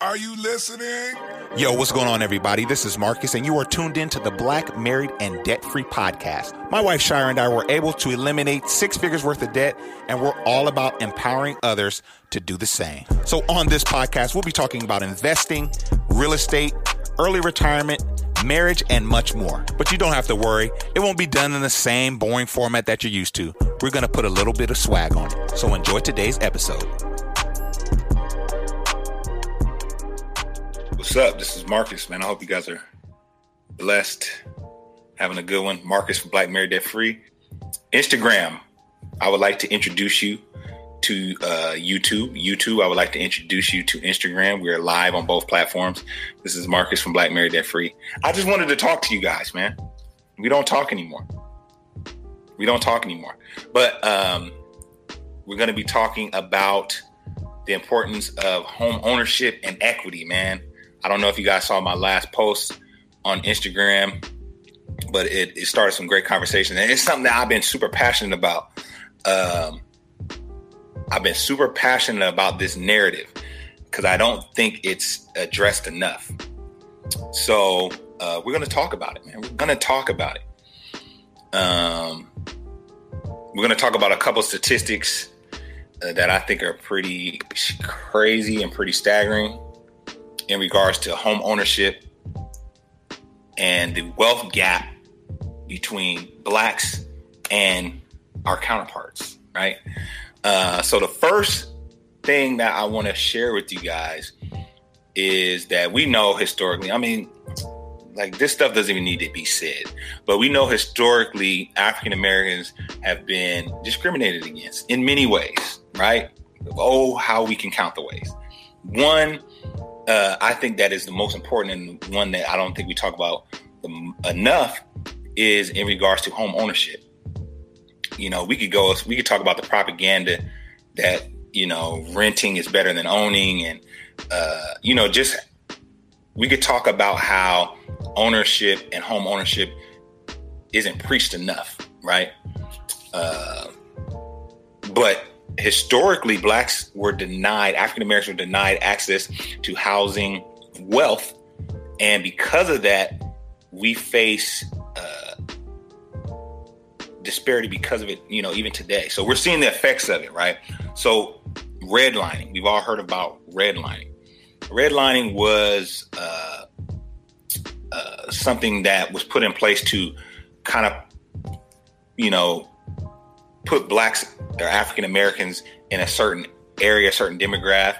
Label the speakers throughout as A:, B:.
A: Are you listening?
B: Yo, what's going on, everybody? This is Marcus, and you are tuned in to the Black Married and Debt Free podcast. My wife Shira and I were able to eliminate six figures worth of debt, and we're all about empowering others to do the same. So, on this podcast, we'll be talking about investing, real estate, early retirement, marriage, and much more. But you don't have to worry, it won't be done in the same boring format that you're used to. We're going to put a little bit of swag on it. So, enjoy today's episode. What's up? This is Marcus, man. I hope you guys are blessed, having a good one. Marcus from Black Married Debt Free. Instagram, I would like to introduce you to uh, YouTube. YouTube, I would like to introduce you to Instagram. We're live on both platforms. This is Marcus from Black Married Debt Free. I just wanted to talk to you guys, man. We don't talk anymore. We don't talk anymore. But um, we're going to be talking about the importance of home ownership and equity, man. I don't know if you guys saw my last post on Instagram, but it, it started some great conversation. And it's something that I've been super passionate about. Um, I've been super passionate about this narrative because I don't think it's addressed enough. So uh, we're going to talk about it, man. We're going to talk about it. Um, we're going to talk about a couple statistics uh, that I think are pretty crazy and pretty staggering in regards to home ownership and the wealth gap between blacks and our counterparts, right? Uh, so the first thing that I want to share with you guys is that we know historically, I mean, like this stuff doesn't even need to be said, but we know historically African Americans have been discriminated against in many ways, right? Oh, how we can count the ways. One, uh, I think that is the most important and one that I don't think we talk about enough is in regards to home ownership. You know, we could go, we could talk about the propaganda that, you know, renting is better than owning. And, uh, you know, just we could talk about how ownership and home ownership isn't preached enough, right? Uh, but historically, blacks were denied, African Americans were denied access to housing, wealth, and because of that, we face uh, disparity because of it. You know, even today. So we're seeing the effects of it, right? So redlining, we've all heard about redlining. Redlining was uh, uh, something that was put in place to kind of, you know, put blacks or African Americans in a certain area, a certain demographic,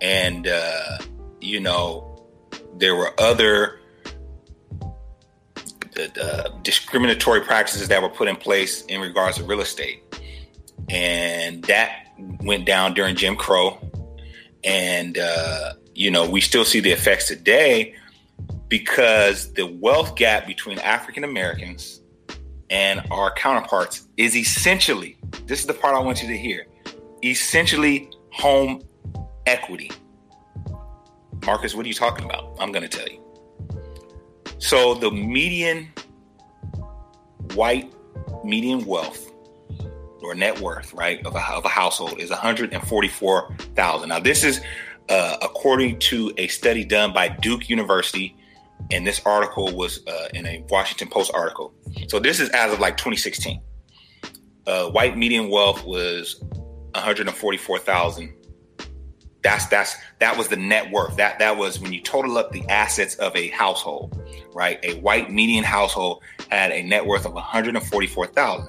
B: and uh, you know there were other uh, discriminatory practices that were put in place in regards to real estate, and that went down during Jim Crow, and uh, you know we still see the effects today because the wealth gap between African Americans and our counterparts is essentially this is the part I want you to hear essentially home equity. Marcus, what are you talking about? I'm going to tell you. So, the median white median wealth or net worth, right, of a, of a household is 144,000. Now, this is uh, according to a study done by Duke University and this article was uh, in a Washington Post article. So this is as of like 2016. Uh, white median wealth was 144,000. That's that's that was the net worth. That that was when you total up the assets of a household, right? A white median household had a net worth of 144,000,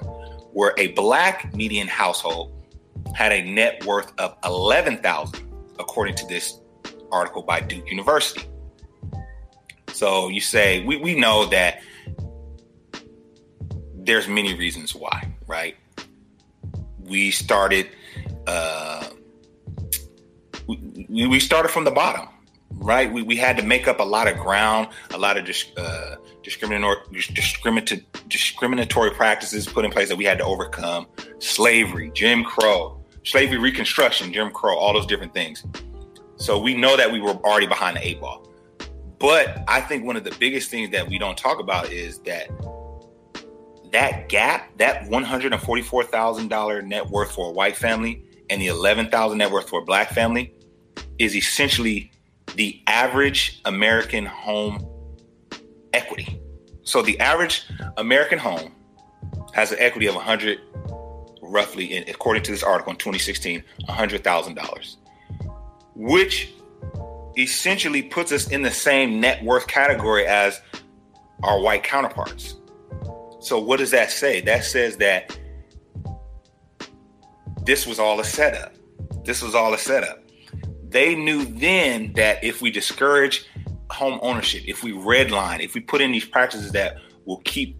B: where a black median household had a net worth of 11,000, according to this article by Duke University. So you say we, we know that there's many reasons why, right? We started uh, we, we, started from the bottom, right? We, we had to make up a lot of ground, a lot of dis, uh, discriminatory, discriminatory, discriminatory practices put in place that we had to overcome. Slavery, Jim Crow, slavery reconstruction, Jim Crow, all those different things. So we know that we were already behind the eight ball. But I think one of the biggest things that we don't talk about is that that gap, that $144,000 net worth for a white family and the 11,000 net worth for a black family is essentially the average American home equity. So the average American home has an equity of 100 roughly according to this article in 2016, $100,000. Which essentially puts us in the same net worth category as our white counterparts. So what does that say? That says that this was all a setup. This was all a setup. They knew then that if we discourage home ownership, if we redline, if we put in these practices that will keep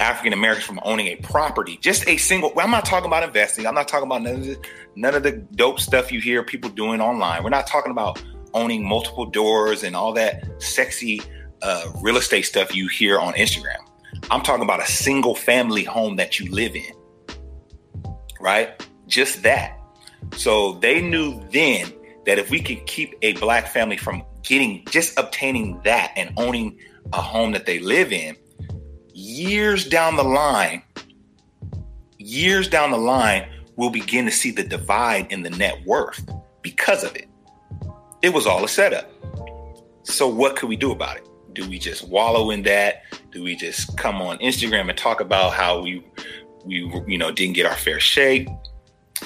B: African Americans from owning a property, just a single. Well, I'm not talking about investing. I'm not talking about none of the, none of the dope stuff you hear people doing online. We're not talking about owning multiple doors and all that sexy uh, real estate stuff you hear on Instagram. I'm talking about a single family home that you live in, right? Just that. So they knew then that if we could keep a black family from getting just obtaining that and owning a home that they live in, years down the line, years down the line, we'll begin to see the divide in the net worth because of it. It was all a setup. So, what could we do about it? Do we just wallow in that? Do we just come on Instagram and talk about how we, we, you know, didn't get our fair shake?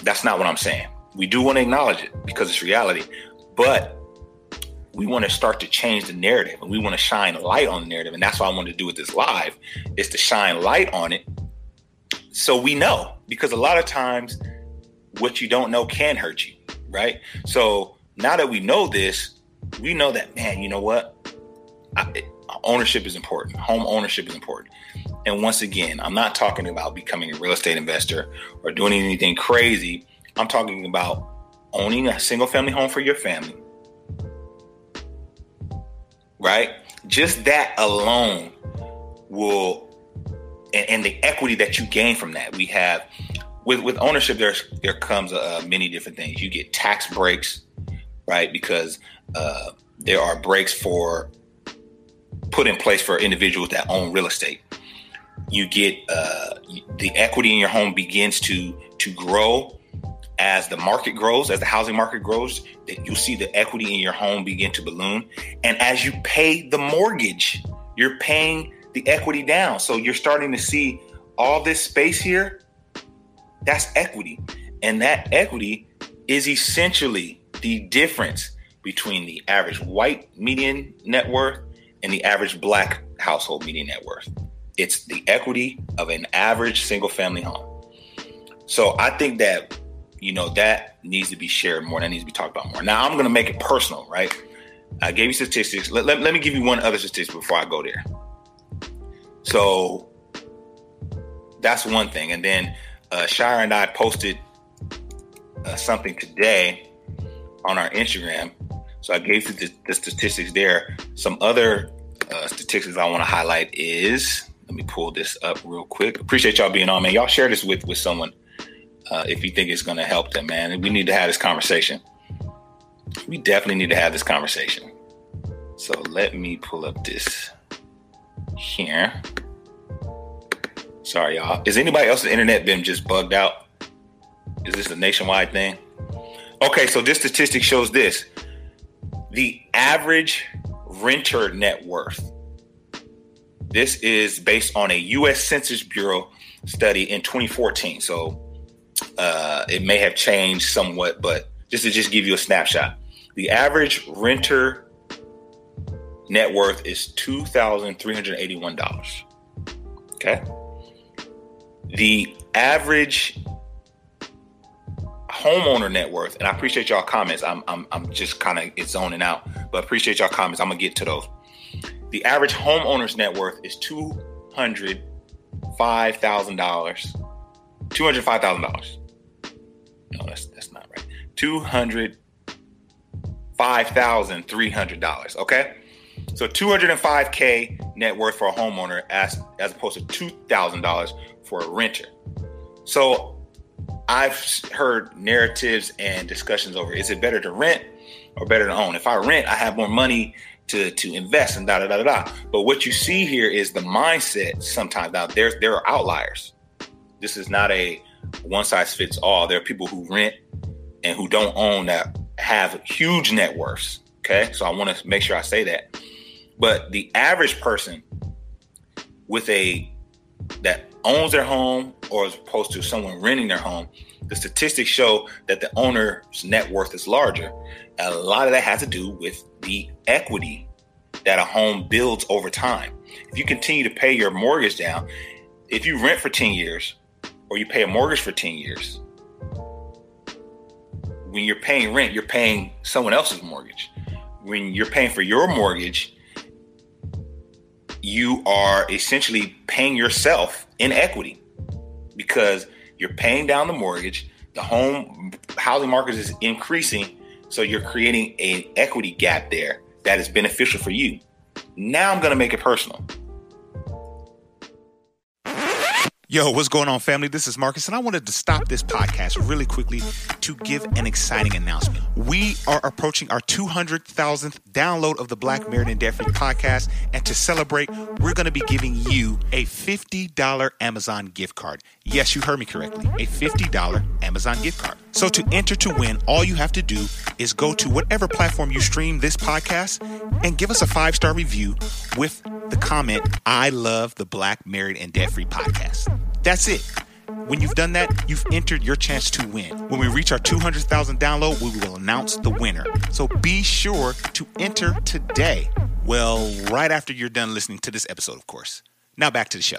B: That's not what I'm saying. We do want to acknowledge it because it's reality, but we want to start to change the narrative and we want to shine light on the narrative. And that's why I wanted to do with this live is to shine light on it so we know because a lot of times what you don't know can hurt you, right? So now that we know this, we know that, man, you know what? I, ownership is important. Home ownership is important. And once again, I'm not talking about becoming a real estate investor or doing anything crazy. I'm talking about owning a single family home for your family right? Just that alone will, and, and, the equity that you gain from that. We have with with ownership. There's there comes uh, many different things. You get tax breaks, right? Because uh, there are breaks for put in place for individuals that own real estate. You get uh, the equity in your home begins to to grow as the market grows, as the housing market grows, that you'll see the equity in your home begin to balloon. And as you pay the mortgage, you're paying the equity down. So you're starting to see all this space here. That's equity. And that equity is essentially the difference between the average white median net worth and the average black household median net worth. It's the equity of an average single family home. So I think that you know, that needs to be shared more. That needs to be talked about more. Now, I'm going to make it personal, right? I gave you statistics. Let, let, let me give you one other statistic before I go there. So that's one thing. And then uh, Shira and I posted uh, something today on our Instagram. So I gave you the, the statistics there. Some other uh, statistics I want to highlight is let me pull this up real quick. Appreciate y'all being on, man. Y'all share this with with someone uh, if you think it's going to help them, man. We need to have this conversation. We definitely need to have this conversation. So let me pull up this here. Sorry, y'all. Is anybody else's internet been just bugged out? Is this a nationwide thing? Okay, so this statistic shows this. The average renter net worth. This is based on a US Census Bureau study in 2014. So uh, it may have changed somewhat, but just to just give you a snapshot, the average renter net worth is two thousand three hundred eighty-one dollars. Okay, the average homeowner net worth, and I appreciate y'all comments. I'm I'm I'm just kind of zoning out, but appreciate y'all comments. I'm gonna get to those. The average homeowner's net worth is two hundred five thousand dollars, two hundred five thousand dollars. No, that's that's not right. Two hundred $5,300. Okay. So 205K net worth for a homeowner as, as opposed to $2,000 for a renter. So I've heard narratives and discussions over is it better to rent or better to own? If I rent, I have more money to to invest and da da da da. But what you see here is the mindset. Sometimes now there there are outliers. This is not a one size fits all. There are people who rent and who don't own that have huge net worths. Okay, so I want to make sure I say that. But the average person with a that owns their home or as opposed to someone renting their home, the statistics show that the owner's net worth is larger. A lot of that has to do with the equity that a home builds over time. If you continue to pay your mortgage down, if you rent for 10 years or you pay a mortgage for 10 years, when you're paying rent, you're paying someone else's mortgage. When you're paying for your mortgage, you are essentially paying yourself in equity because you're paying down the mortgage, the home housing market is increasing, so you're creating an equity gap there that is beneficial for you. Now I'm going to make it personal.
C: Yo, what's going on, family? This is Marcus, and I wanted to stop this podcast really quickly to give an exciting announcement. We are approaching our 200,000th download of the Black Married and Debt podcast, and to celebrate, we're going to be giving you a $50 Amazon gift card. Yes, you heard me correctly, a $50 Amazon gift card. So to enter to win, all you have to do is go to whatever platform you stream this podcast and give us a five star review with the comment, I love the Black Married and Debt Free podcast. That's it. When you've done that, you've entered your chance to win. When we reach our 200,000 download, we will announce the winner. So be sure to enter today. Well, right after you're done listening to this episode, of course. Now back to the show.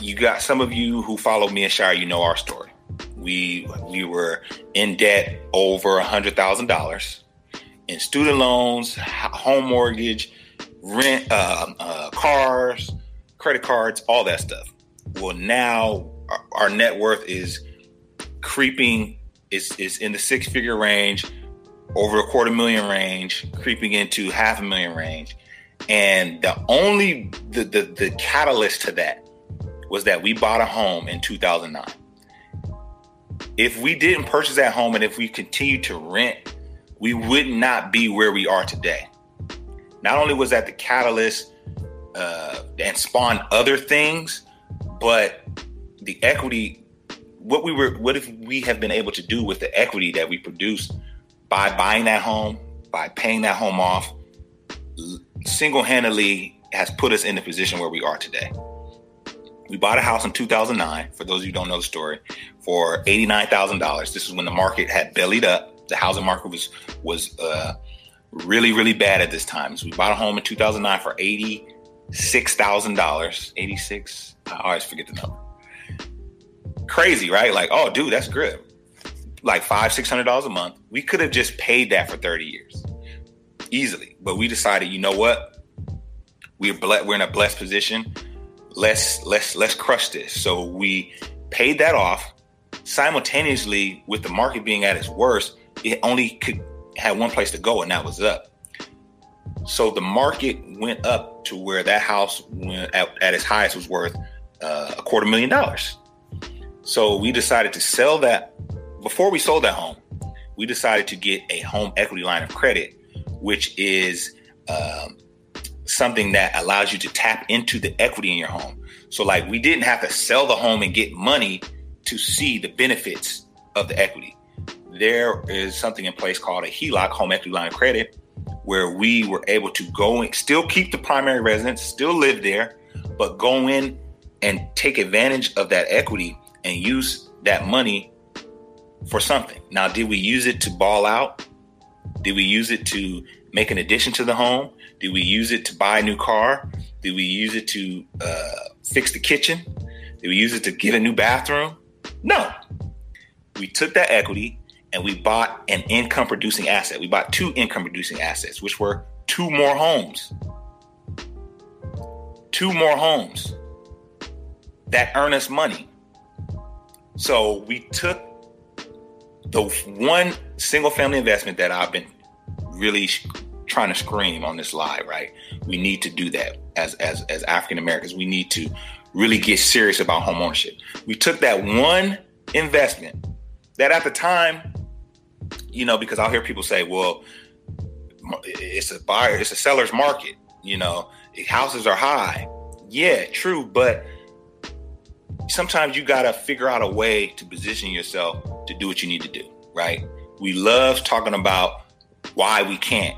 B: you got some of you who follow me and Shira, you know our story. We we were in debt over a hundred thousand dollars in student loans, home mortgage, rent, uh, uh, cars, credit cards, all that stuff. Well, now our, our net worth is creeping. Is is in the six figure range, over a quarter million range, creeping into half a million range, and the only the the, the catalyst to that was that we bought a home in 2009. If we didn't purchase that home and if we continued to rent, we would not be where we are today. Not only was that the catalyst uh, and spawned other things, but the equity, what we were, what if we have been able to do with the equity that we produced by buying that home, by paying that home off, single handedly has put us in the position where we are today. We bought a house in 2009, for those of you who don't know the story, for $89,000. This is when the market had bellied up. The housing market was was uh, really, really bad at this time. So we bought a home in 2009 for $86,000. 86, I always forget the number. Crazy, right? Like, oh, dude, that's good. Like five, six hundred dollars a month. We could have just paid that for 30 years easily. But we decided, you know what? We're ble- we're in a blessed position let's let's let's crush this. So we paid that off. Simultaneously, with the market being at its worst, it only could had one place to go, and that was up. So the market went up to where that house went at, at its highest was worth uh, a quarter million dollars. So we decided to sell that. Before we sold that home, we decided to get a home equity line of credit, which is um, something that allows you to tap into the equity in your home. So, like, we didn't have to sell the home and get money to see the benefits of the equity. There is something in place called a HELOC, home equity line of credit, where we were able to go and still keep the primary residence, still live there, but go in and take advantage of that equity and use that money for something. Now, did we use it to ball out? Did we use it to make an addition to the home? Did we use it to buy a new car? Did we use it to uh, fix the kitchen? Did we use it to get a new bathroom? No. We took that equity and we bought an income producing asset. We bought two income producing assets, which were two more homes. Two more homes that earn us money. So we took the one single family investment that I've been really trying to scream on this live, right? We need to do that as as as African Americans. We need to really get serious about home ownership. We took that one investment that at the time, you know, because I'll hear people say, well, it's a buyer, it's a seller's market, you know, houses are high. Yeah, true, but sometimes you got to figure out a way to position yourself to do what you need to do, right? We love talking about why we can't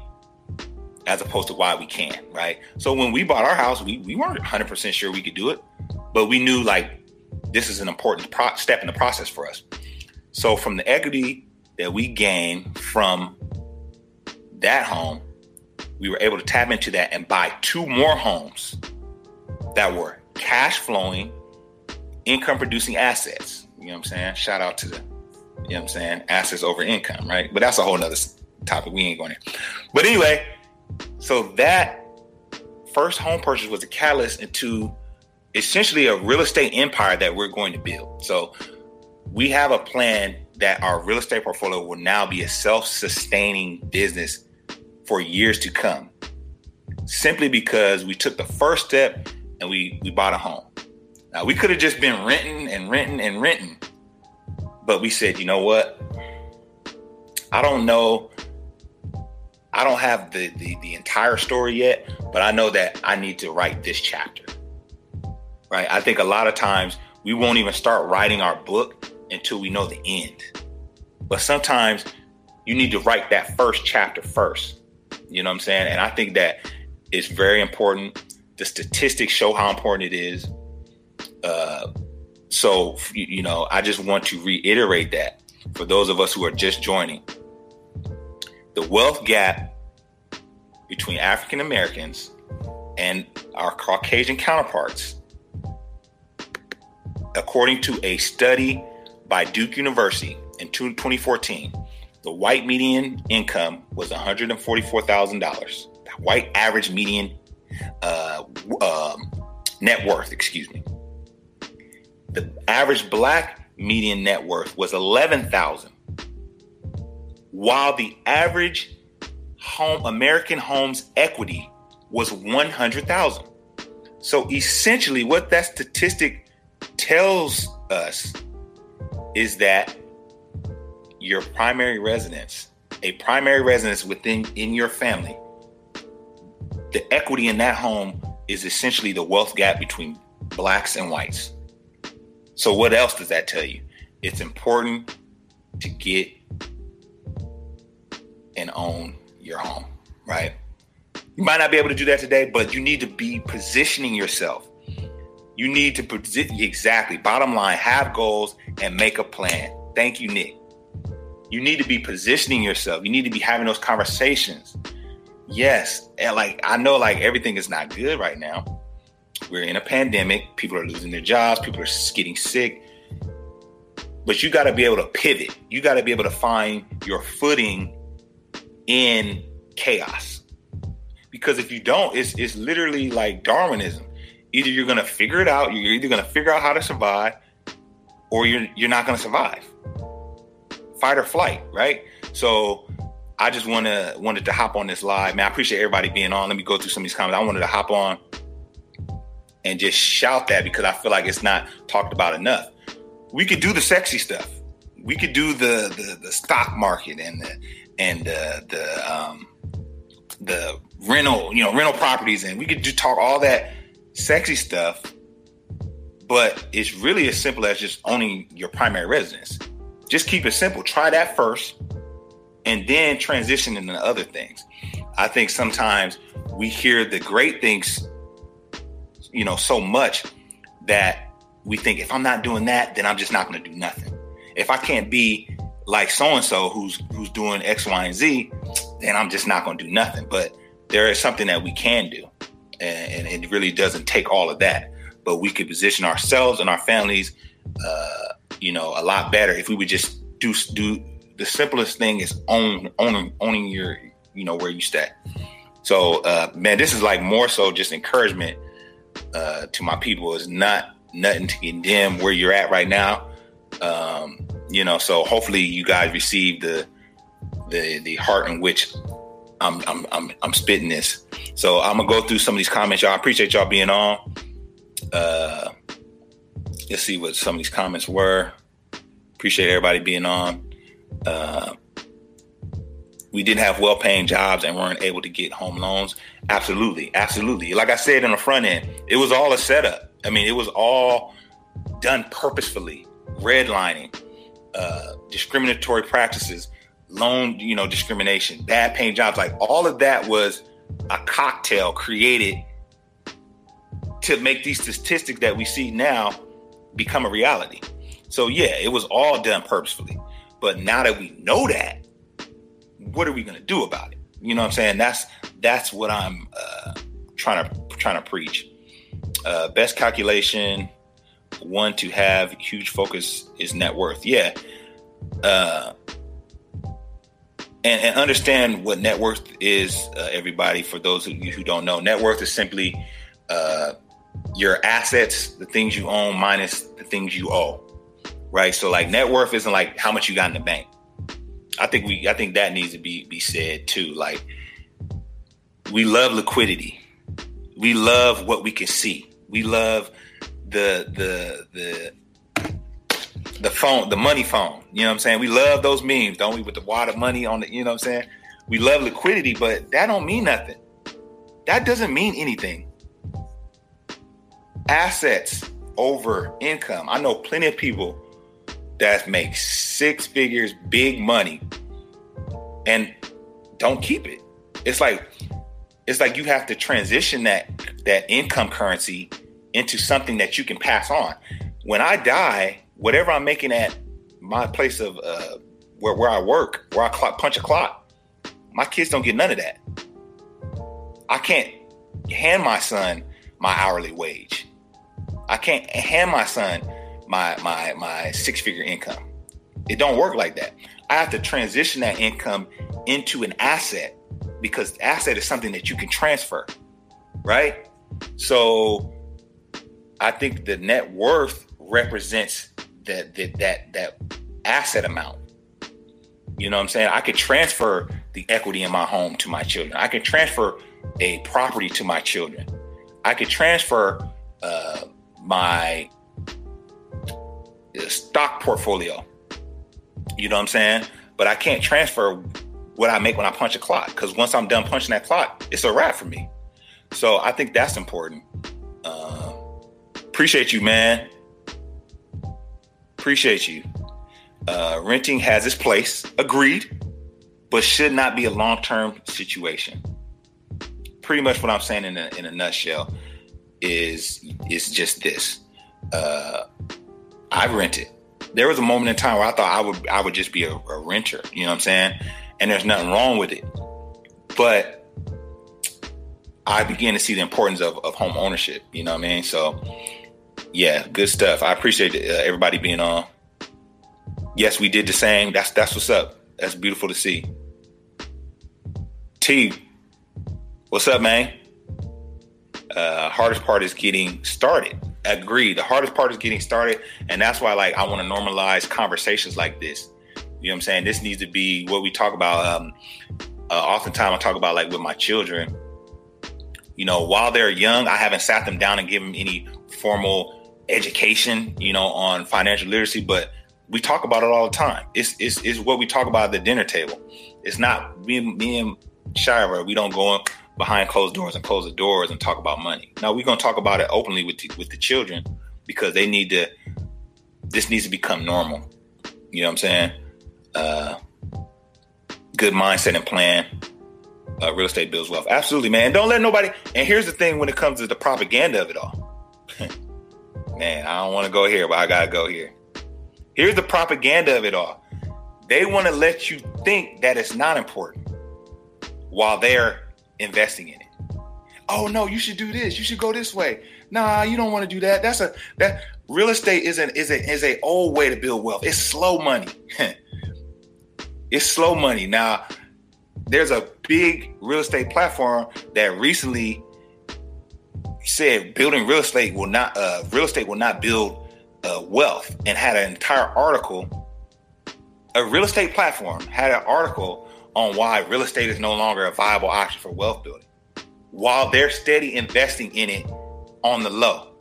B: as opposed to why we can, right? So when we bought our house, we, we weren't 100% sure we could do it, but we knew like this is an important pro- step in the process for us. So from the equity that we gained from that home, we were able to tap into that and buy two more homes that were cash flowing, income producing assets. You know what I'm saying? Shout out to the, you know what I'm saying? Assets over income, right? But that's a whole nother topic. We ain't going there. But anyway, so that first home purchase was a catalyst into essentially a real estate empire that we're going to build. So we have a plan that our real estate portfolio will now be a self-sustaining business for years to come. Simply because we took the first step and we we bought a home. Now we could have just been renting and renting and renting. But we said, you know what? I don't know I don't have the, the, the entire story yet, but I know that I need to write this chapter. Right? I think a lot of times we won't even start writing our book until we know the end. But sometimes you need to write that first chapter first. You know what I'm saying? And I think that it's very important. The statistics show how important it is. Uh, so, you know, I just want to reiterate that for those of us who are just joining the wealth gap between African Americans and our Caucasian counterparts, according to a study by Duke University in 2014, the white median income was $144,000. The white average median uh, um, net worth, excuse me. The average black median net worth was 11,000 while the average home American homes equity was 100,000. So essentially what that statistic tells us is that your primary residence, a primary residence within in your family, the equity in that home is essentially the wealth gap between blacks and whites. So what else does that tell you? It's important to get and own your home, right? You might not be able to do that today, but you need to be positioning yourself. You need to position exactly. Bottom line, have goals and make a plan. Thank you, Nick. You need to be positioning yourself. You need to be having those conversations. Yes, and like I know, like everything is not good right now. We're in a pandemic. People are losing their jobs. People are getting sick. But you got to be able to pivot. You got to be able to find your footing in chaos. Because if you don't, it's it's literally like Darwinism. Either you're gonna figure it out, you're either gonna figure out how to survive, or you're you're not gonna survive. Fight or flight, right? So I just wanna wanted to hop on this live. Man, I appreciate everybody being on. Let me go through some of these comments. I wanted to hop on and just shout that because I feel like it's not talked about enough. We could do the sexy stuff. We could do the the, the stock market and the and uh, the um, the rental, you know, rental properties, and we could just talk all that sexy stuff. But it's really as simple as just owning your primary residence. Just keep it simple. Try that first, and then transition into other things. I think sometimes we hear the great things, you know, so much that we think if I'm not doing that, then I'm just not going to do nothing. If I can't be like so and so who's who's doing X, Y, and Z, then I'm just not going to do nothing. But there is something that we can do, and, and, it really doesn't take all of that. But we could position ourselves and our families, uh, you know, a lot better if we would just do do the simplest thing is own owning owning your you know where you stay. So uh, man, this is like more so just encouragement uh, to my people. Is not nothing to condemn where you're at right now. Um, you know, so hopefully you guys receive the the the heart in which I'm I'm I'm, I'm spitting this. So I'm gonna go through some of these comments, y'all. I appreciate y'all being on. Uh, let's see what some of these comments were. Appreciate everybody being on. Uh, we didn't have well-paying jobs and weren't able to get home loans. Absolutely, absolutely. Like I said in the front end, it was all a setup. I mean, it was all done purposefully, redlining, uh, discriminatory practices, loan, you know, discrimination, bad paying jobs, like all of that was a cocktail created to make these statistics that we see now become a reality. So yeah, it was all done purposefully. But now that we know that, what are we going to do about it? You know what I'm saying? That's that's what I'm uh, trying to trying to preach. Uh, best calculation, one to have huge focus is net worth. Yeah, uh, and, and understand what net worth is. Uh, everybody, for those of you who don't know, net worth is simply uh, your assets, the things you own minus the things you owe. Right. So like net worth isn't like how much you got in the bank. I think we I think that needs to be be said too. Like we love liquidity. We love what we can see. We love the the the the phone, the money phone. You know what I'm saying? We love those memes, don't we? With the water money on the, you know what I'm saying? We love liquidity, but that don't mean nothing. That doesn't mean anything. Assets over income. I know plenty of people that make six figures, big money, and don't keep it. It's like it's like you have to transition that that income currency into something that you can pass on. When I die, whatever I'm making at my place of uh, where where I work, where I clock, punch a clock, my kids don't get none of that. I can't hand my son my hourly wage. I can't hand my son my my my six figure income. It don't work like that. I have to transition that income into an asset because asset is something that you can transfer, right? So I think the net worth represents that that that that asset amount. You know what I'm saying? I could transfer the equity in my home to my children. I can transfer a property to my children. I could transfer uh, my uh, stock portfolio. You know what I'm saying? But I can't transfer what I make when I punch a clock because once I'm done punching that clock, it's a wrap for me. So I think that's important. Uh, appreciate you, man. Appreciate you. Uh, renting has its place, agreed, but should not be a long term situation. Pretty much what I'm saying in a, in a nutshell is is just this. Uh, I rented. There was a moment in time where I thought I would I would just be a, a renter. You know what I'm saying? And there's nothing wrong with it, but I began to see the importance of, of home ownership. You know what I mean? So yeah, good stuff. I appreciate uh, everybody being on. Yes, we did the same. That's that's what's up. That's beautiful to see. T, what's up, man? Uh, hardest part is getting started. Agree. The hardest part is getting started, and that's why, like, I want to normalize conversations like this. You know what I'm saying? This needs to be what we talk about. Um, uh, oftentimes, I talk about like with my children. You know, while they're young, I haven't sat them down and given them any formal education, you know, on financial literacy, but we talk about it all the time. It's it's, it's what we talk about at the dinner table. It's not me, me and Shira. We don't go behind closed doors and close the doors and talk about money. Now we're gonna talk about it openly with the, with the children because they need to. This needs to become normal. You know what I'm saying? Uh, good mindset and plan. Uh, real estate builds wealth. Absolutely, man. Don't let nobody. And here's the thing: when it comes to the propaganda of it all, man, I don't want to go here, but I gotta go here. Here's the propaganda of it all. they want to let you think that it's not important while they're investing in it. Oh no, you should do this. You should go this way. Nah, you don't want to do that. That's a that real estate is an is a is a old way to build wealth. It's slow money. it's slow money. Now, there's a big real estate platform that recently said building real estate will not uh, real estate will not build uh, wealth and had an entire article a real estate platform had an article on why real estate is no longer a viable option for wealth building while they're steady investing in it on the low.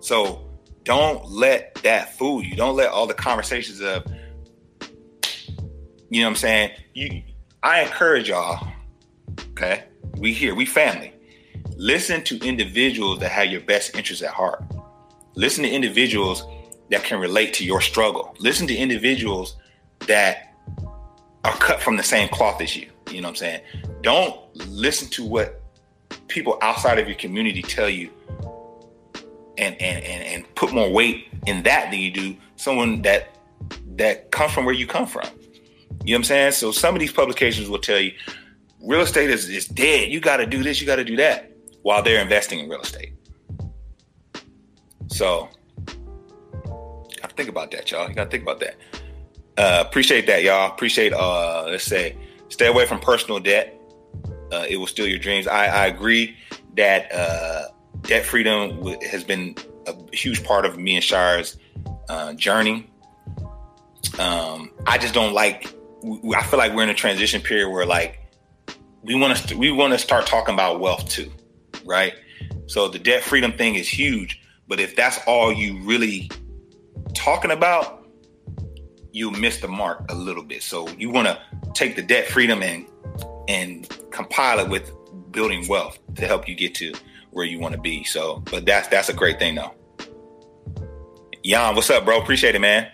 B: So don't let that fool you. Don't let all the conversations of you know what i'm saying? You i encourage y'all okay? We here we family Listen to individuals that have your best interests at heart. Listen to individuals that can relate to your struggle. Listen to individuals that are cut from the same cloth as you. You know what I'm saying? Don't listen to what people outside of your community tell you and and and, and put more weight in that than you do someone that that comes from where you come from. You know what I'm saying? So some of these publications will tell you real estate is, is dead. You got to do this, you got to do that while they're investing in real estate. So, gotta think about that, y'all. You gotta think about that. Uh, appreciate that, y'all. Appreciate, uh, let's say, stay away from personal debt. Uh, it will steal your dreams. I, I agree that uh, debt freedom w- has been a huge part of me and Shira's uh, journey. Um, I just don't like. I feel like we're in a transition period where like we want to we want to start talking about wealth too right? So the debt freedom thing is huge, but if that's all you really talking about, you miss the mark a little bit. So you want to take the debt freedom and and compile it with building wealth to help you get to where you want to be. So, but that's that's a great thing though. Jan, what's up, bro? Appreciate it, man.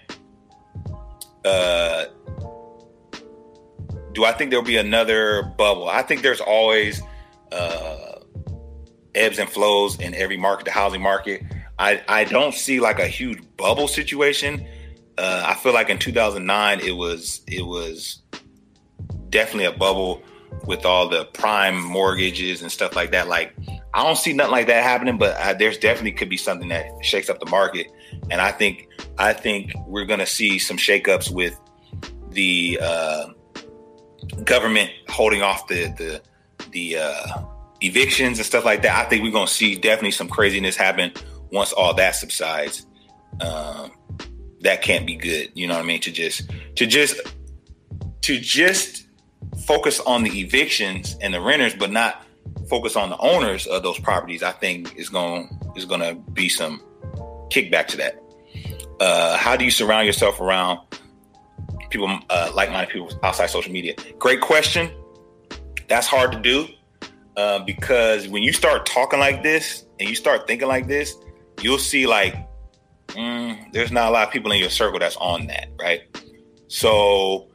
B: Uh do I think there'll be another bubble? I think there's always uh ebbs and flows in every market, the housing market. I, I don't see like a huge bubble situation. Uh, I feel like in 2009 it was it was definitely a bubble with all the prime mortgages and stuff like that. Like I don't see nothing like that happening, but I, there's definitely could be something that shakes up the market. And I think I think we're gonna see some shakeups with the uh, government holding off the the the uh, evictions and stuff like that, I think we're gonna see definitely some craziness happen once all that subsides. Um, that can't be good. You know what I mean? To just to just to just focus on the evictions and the renters, but not focus on the owners of those properties. I think is going is going to be some kickback to that. Uh, how do you surround yourself around people uh, like-minded people outside social media? Great question. That's hard to do uh, because when you start talking like this and you start thinking like this, you'll see like mm, there's not a lot of people in your circle that's on that, right? So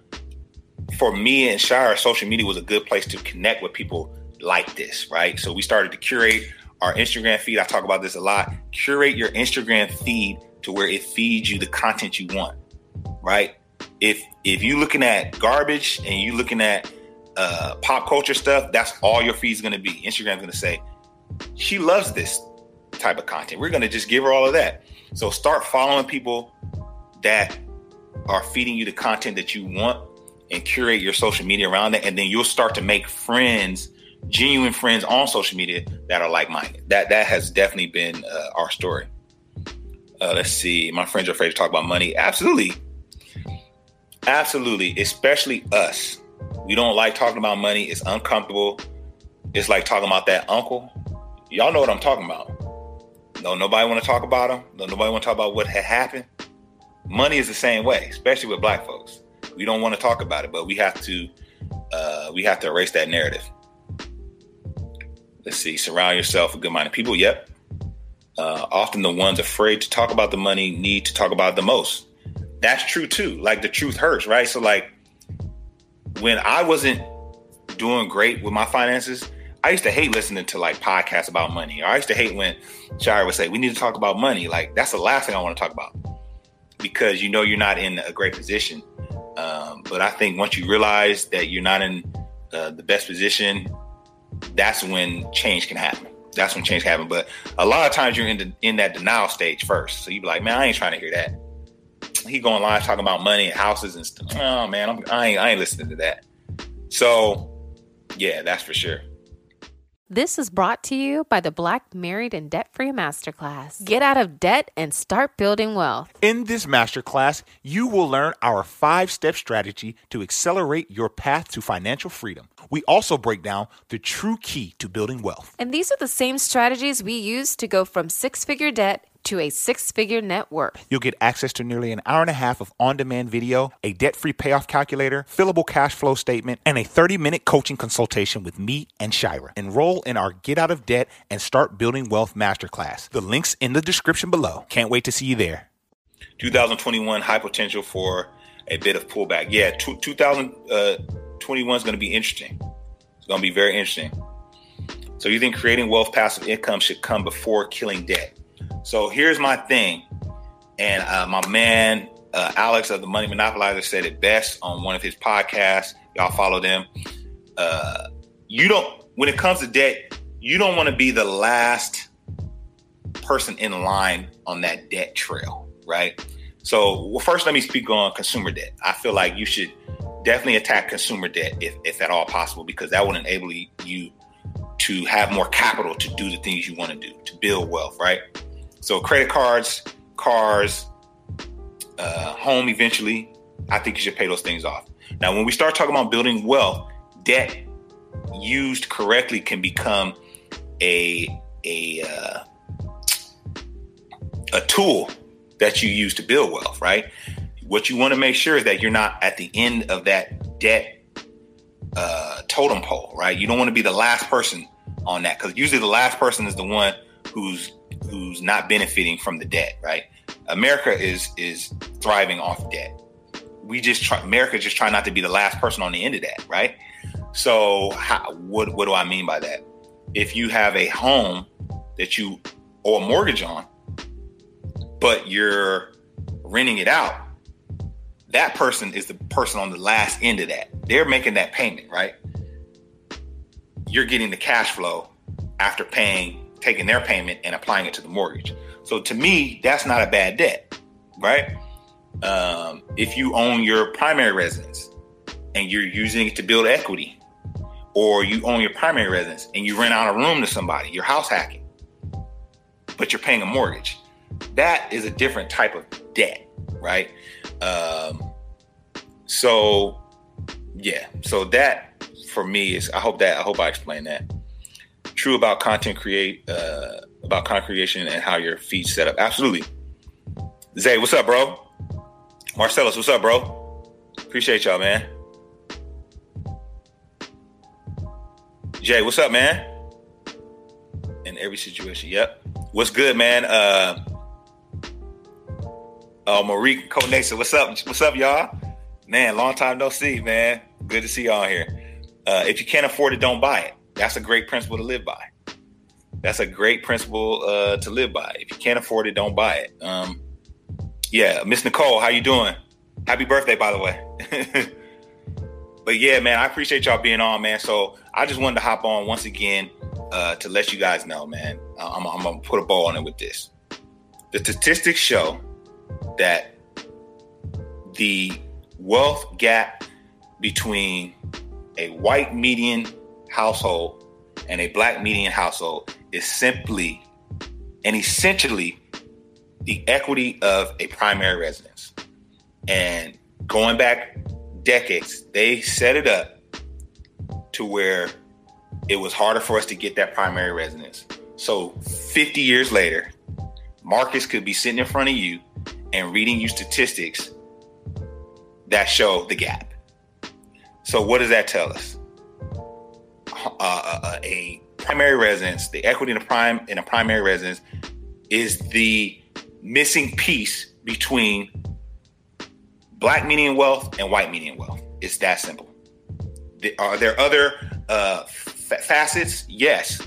B: for me and Shira, social media was a good place to connect with people like this, right? So we started to curate our Instagram feed. I talk about this a lot. Curate your Instagram feed to where it feeds you the content you want, right? If if you're looking at garbage and you're looking at uh, pop culture stuff, that's all your feed's going to be. Instagram's going to say, she loves this type of content. We're going to just give her all of that. So start following people that are feeding you the content that you want and curate your social media around that. And then you'll start to make friends, genuine friends on social media that are like minded. That, that has definitely been uh, our story. Uh, let's see. My friends are afraid to talk about money. Absolutely. Absolutely. Especially us we don't like talking about money. It's uncomfortable. It's like talking about that uncle. Y'all know what I'm talking about. No, nobody want to talk about him. No, nobody want to talk about what had happened. Money is the same way, especially with black folks. We don't want to talk about it, but we have to. Uh, we have to erase that narrative. Let's see. Surround yourself with good-minded people. Yep. Uh, often the ones afraid to talk about the money need to talk about the most. That's true too. Like the truth hurts, right? So like when I wasn't doing great with my finances, I used to hate listening to like podcasts about money. Or I used to hate when Shira would say, "We need to talk about money." Like that's the last thing I want to talk about because you know you're not in a great position. Um, but I think once you realize that you're not in uh, the best position, that's when change can happen. That's when change can happen. But a lot of times you're in the, in that denial stage first. So you be like, man, I ain't trying to hear that. He going live talking about money and houses and stuff. Oh man, I'm, I ain't I ain't listening to that. So yeah, that's for sure.
D: This is brought to you by the Black Married and Debt Free Masterclass. Get out of debt and start building wealth.
C: In this masterclass, you will learn our five step strategy to accelerate your path to financial freedom. We also break down the true key to building wealth.
D: And these are the same strategies we use to go from six figure debt to a six figure net worth.
C: You'll get access to nearly an hour and a half of on demand video, a debt free payoff calculator, fillable cash flow statement, and a 30 minute coaching consultation with me and Shira. Enroll in our Get Out of Debt and Start Building Wealth Masterclass. The link's in the description below. Can't wait to see you there.
B: 2021 high potential for a bit of pullback. Yeah, 2021 uh, is going to be interesting. It's going to be very interesting. So you think creating wealth passive income should come before killing debt? So here's my thing, and uh, my man uh, Alex of the Money Monopolizer said it best on one of his podcasts. Y'all follow them. Uh, you don't when it comes to debt, you don't want to be the last person in line on that debt trail, right? So, well, first, let me speak on consumer debt. I feel like you should definitely attack consumer debt if, if at all possible, because that would enable you to have more capital to do the things you want to do, to build wealth, right? So credit cards, cars, uh, home eventually, I think you should pay those things off. Now, when we start talking about building wealth, debt used correctly can become a a uh, a tool that you use to build wealth, right? What you want to make sure is that you're not at the end of that debt uh, totem pole, right? You don't want to be the last person on that because usually the last person is the one who's who's not benefiting from the debt, right? America is is thriving off debt. We just try America just try not to be the last person on the end of that, right? So how, what what do I mean by that? If you have a home that you owe a mortgage on, but you're renting it out, that person is the person on the last end of that. They're making that payment, right? You're getting the cash flow after paying taking their payment and applying it to the mortgage. So to me, that's not a bad debt, right? Um, if you own your primary residence and you're using it to build equity, or you own your primary residence and you rent out a room to somebody, you're house hacking, but you're paying a mortgage. That is a different type of debt, right? Um, so, yeah, so that for me is, I hope that, I hope I explained that true about content create uh, about content creation and how your feed set up. Absolutely. Zay, what's up, bro? Marcellus, what's up, bro? Appreciate y'all, man. Jay, what's up, man? In every situation. Yep. What's good, man? Uh uh Marie Conesa, what's up? What's up, y'all? Man, long time no see, man. Good to see y'all here. Uh, if you can't afford it, don't buy it. That's a great principle to live by. That's a great principle uh, to live by. If you can't afford it, don't buy it. Um, yeah, Miss Nicole, how you doing? Happy birthday, by the way. but yeah, man, I appreciate y'all being on, man. So I just wanted to hop on once again uh, to let you guys know, man. I'm, I'm gonna put a ball on it with this. The statistics show that the wealth gap between a white median household and a black median household is simply and essentially the equity of a primary residence. And going back decades, they set it up to where it was harder for us to get that primary residence. So 50 years later, Marcus could be sitting in front of you and reading you statistics that show the gap. So what does that tell us? Uh, uh, uh, a primary residence, the equity in a prime in a primary residence, is the missing piece between black median wealth and white median wealth. It's that simple. Are there other uh, f- facets? Yes.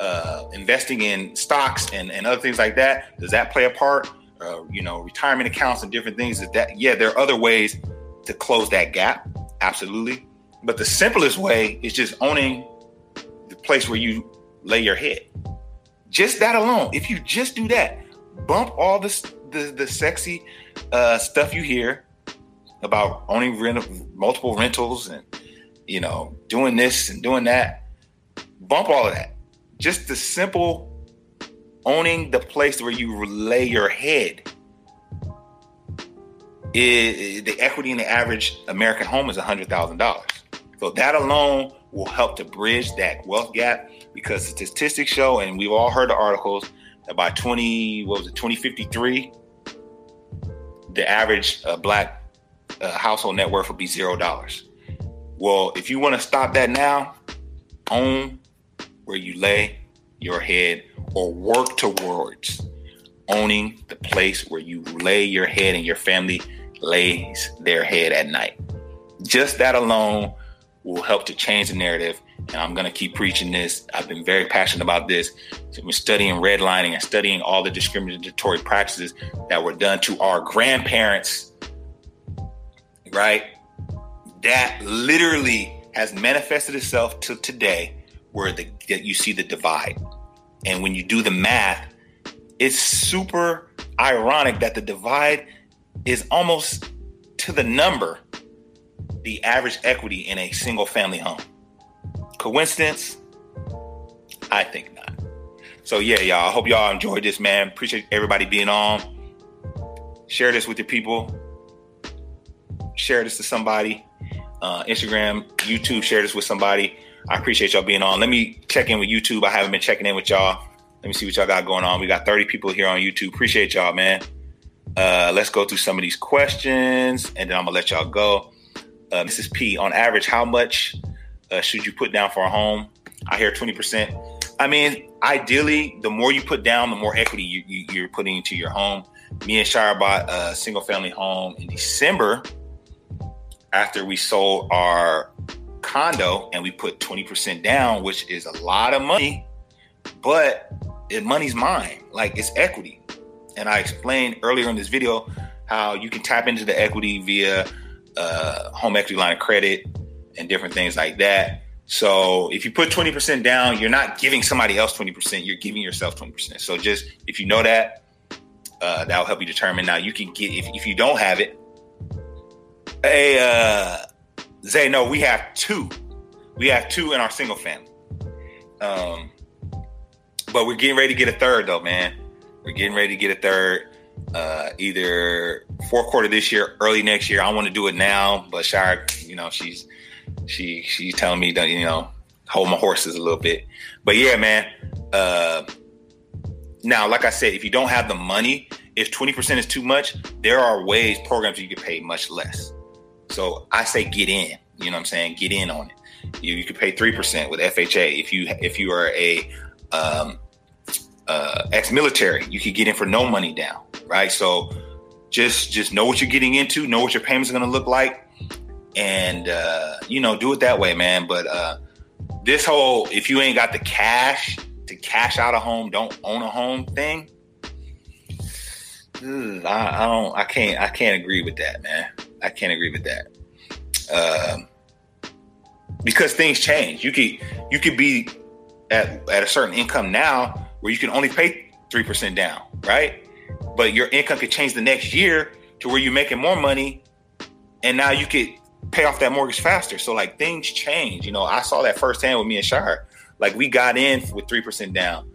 B: Uh, investing in stocks and, and other things like that does that play a part? Uh, you know, retirement accounts and different things. That, that yeah, there are other ways to close that gap, absolutely. But the simplest way is just owning the place where you lay your head. Just that alone. If you just do that, bump all this the the sexy uh, stuff you hear about owning rent, multiple rentals and you know doing this and doing that. Bump all of that. Just the simple owning the place where you lay your head. Is, the equity in the average American home is hundred thousand dollars. So that alone will help to bridge that wealth gap because the statistics show, and we've all heard the articles that by 20, what was it, 2053, the average uh, black uh, household net worth will be zero dollars. Well, if you want to stop that now, own where you lay your head or work towards owning the place where you lay your head and your family lays their head at night. Just that alone will help to change the narrative. And I'm going to keep preaching this. I've been very passionate about this. So we're studying redlining and studying all the discriminatory practices that were done to our grandparents, right? That literally has manifested itself to today where the, that you see the divide. And when you do the math, it's super ironic that the divide is almost to the number the average equity in a single family home. Coincidence? I think not. So yeah, y'all. I hope y'all enjoyed this, man. Appreciate everybody being on. Share this with your people. Share this to somebody. Uh, Instagram, YouTube, share this with somebody. I appreciate y'all being on. Let me check in with YouTube. I haven't been checking in with y'all. Let me see what y'all got going on. We got 30 people here on YouTube. Appreciate y'all, man. Uh, let's go through some of these questions and then I'm gonna let y'all go. Uh, Mrs. P, on average, how much uh, should you put down for a home? I hear 20%. I mean, ideally, the more you put down, the more equity you, you, you're putting into your home. Me and Shira bought a single family home in December after we sold our condo and we put 20% down, which is a lot of money, but it, money's mine. Like it's equity. And I explained earlier in this video how you can tap into the equity via uh, home equity line of credit and different things like that. So if you put 20% down, you're not giving somebody else 20%, you're giving yourself 20%. So just if you know that, uh, that'll help you determine. Now you can get, if, if you don't have it, a, uh, Zay, no, we have two. We have two in our single family. Um, but we're getting ready to get a third though, man. We're getting ready to get a third uh, either fourth quarter this year, early next year. I want to do it now, but Shira, you know, she's she she's telling me that you know hold my horses a little bit. But yeah, man. Uh, now, like I said, if you don't have the money, if twenty percent is too much, there are ways programs you can pay much less. So I say get in. You know what I'm saying? Get in on it. You, you could pay three percent with FHA if you if you are a um, uh, ex-military. You could get in for no money down, right? So just just know what you're getting into, know what your payments are going to look like, and uh, you know do it that way, man. But uh, this whole if you ain't got the cash to cash out a home, don't own a home thing. I, I don't. I can't. I can't agree with that, man. I can't agree with that. Um, because things change. You could you could be at at a certain income now where you can only pay 3% down, right? But your income could change the next year to where you're making more money and now you could pay off that mortgage faster. So like things change. You know, I saw that firsthand with me and Shira. Like we got in with 3% down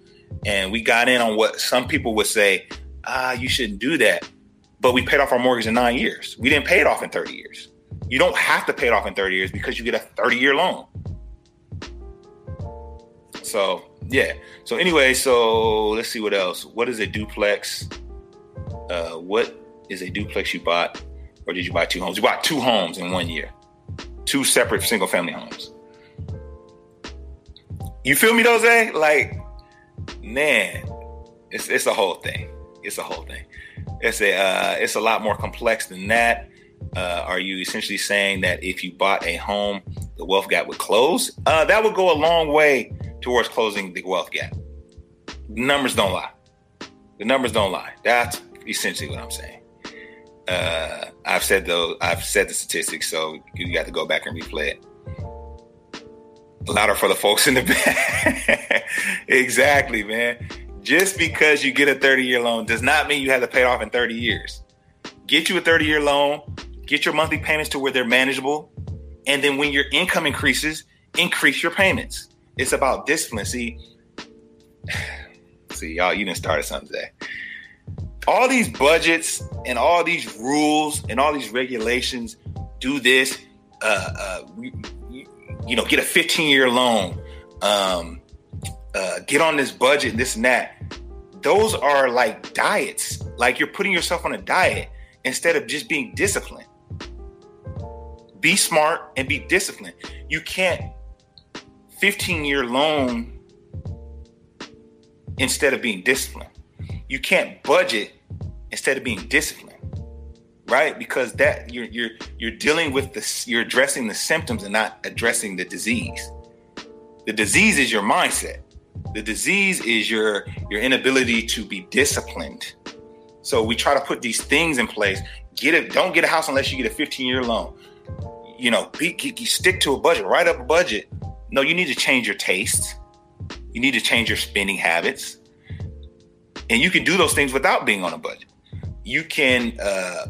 B: and we got in on what some people would say, ah, you shouldn't do that. But we paid off our mortgage in nine years. We didn't pay it off in 30 years. You don't have to pay it off in 30 years because you get a 30 year loan. So yeah. So anyway, so let's see what else. What is a duplex? Uh, what is a duplex you bought, or did you buy two homes? You bought two homes in one year, two separate single family homes. You feel me, Jose? Like, man, it's it's a whole thing. It's a whole thing. It's a uh, it's a lot more complex than that. Uh, are you essentially saying that if you bought a home, the wealth gap would close? Uh, that would go a long way towards closing the wealth gap. numbers don't lie. The numbers don't lie. That's essentially what I'm saying. Uh, I've said those. I've said the statistics, so you got to go back and replay it. Louder for the folks in the back. exactly, man. Just because you get a 30 year loan does not mean you have to pay it off in 30 years. Get you a 30 year loan, get your monthly payments to where they're manageable. And then when your income increases, increase your payments. It's about discipline. See, see, y'all, you didn't start something today. All these budgets and all these rules and all these regulations do this. Uh, uh, you, know, get a 15 year loan. Um, uh, get on this budget and this and that. Those are like diets. Like you're putting yourself on a diet instead of just being disciplined. Be smart and be disciplined. You can't 15 year loan instead of being disciplined. You can't budget instead of being disciplined. Right? Because that you're you're you're dealing with this you're addressing the symptoms and not addressing the disease. The disease is your mindset. The disease is your your inability to be disciplined. So we try to put these things in place. Get it. Don't get a house unless you get a 15 year loan. You know, be, be, stick to a budget. Write up a budget. No, you need to change your tastes. You need to change your spending habits, and you can do those things without being on a budget. You can, uh,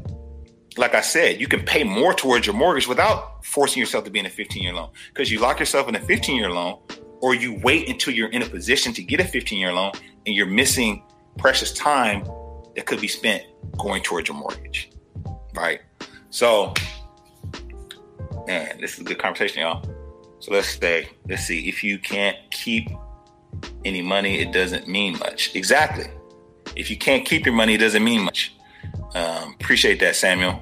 B: like I said, you can pay more towards your mortgage without forcing yourself to be in a 15 year loan because you lock yourself in a 15 year loan or you wait until you're in a position to get a 15 year loan and you're missing precious time that could be spent going towards your mortgage. Right. So, man, this is a good conversation, y'all. So let's stay. Let's see. If you can't keep any money, it doesn't mean much. Exactly. If you can't keep your money, it doesn't mean much. Um, appreciate that, Samuel.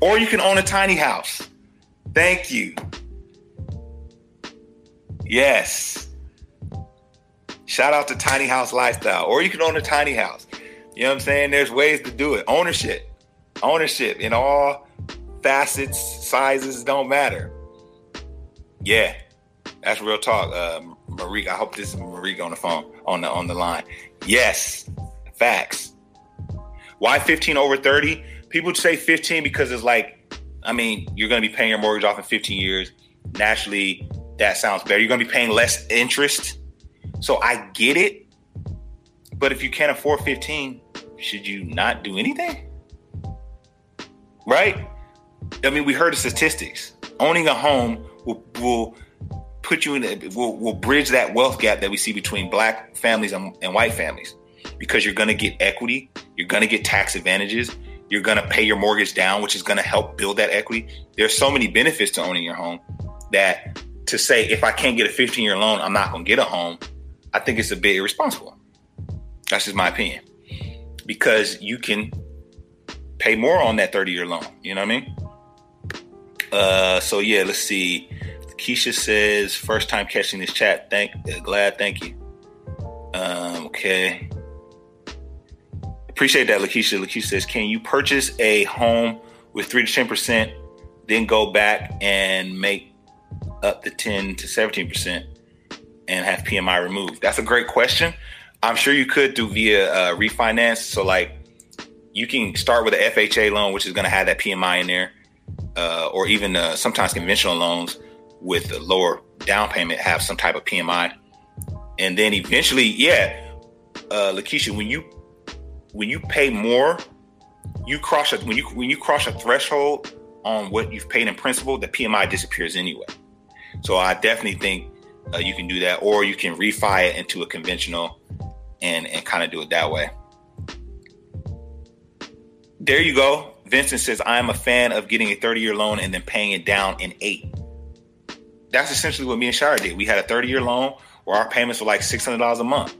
B: Or you can own a tiny house. Thank you. Yes. Shout out to Tiny House Lifestyle. Or you can own a tiny house. You know what I'm saying? There's ways to do it. Ownership. Ownership in all facets, sizes, don't matter. Yeah. That's real talk. Uh I hope this is Marie on the phone on the on the line. Yes. Facts. Why 15 over 30? People say 15 because it's like, I mean, you're gonna be paying your mortgage off in 15 years. Naturally, that sounds better. You're going to be paying less interest. So I get it. But if you can't afford 15, should you not do anything? Right? I mean, we heard the statistics. Owning a home will, will put you in a, will, will bridge that wealth gap that we see between black families and, and white families because you're going to get equity, you're going to get tax advantages, you're going to pay your mortgage down, which is going to help build that equity. There's so many benefits to owning your home that to say if I can't get a 15 year loan, I'm not going to get a home, I think it's a bit irresponsible. That's just my opinion. Because you can pay more on that 30 year loan. You know what I mean? Uh, so yeah, let's see. Keisha says, first time catching this chat. Thank, glad, thank you. Um, okay. Appreciate that, Lakeisha. Lakeisha says, can you purchase a home with three to ten percent, then go back and make up the 10 to 17% and have PMI removed? That's a great question. I'm sure you could do via uh, refinance. So, like, you can start with an FHA loan, which is going to have that PMI in there, uh, or even uh, sometimes conventional loans with a lower down payment have some type of PMI. And then eventually, yeah, uh, Lakeisha, when you when you pay more, you cross a when you when you cross a threshold on what you've paid in principal, the PMI disappears anyway. So I definitely think uh, you can do that, or you can refi it into a conventional and and kind of do it that way. There you go. Vincent says, I am a fan of getting a 30 year loan and then paying it down in eight. That's essentially what me and Shira did. We had a 30 year loan where our payments were like $600 a month.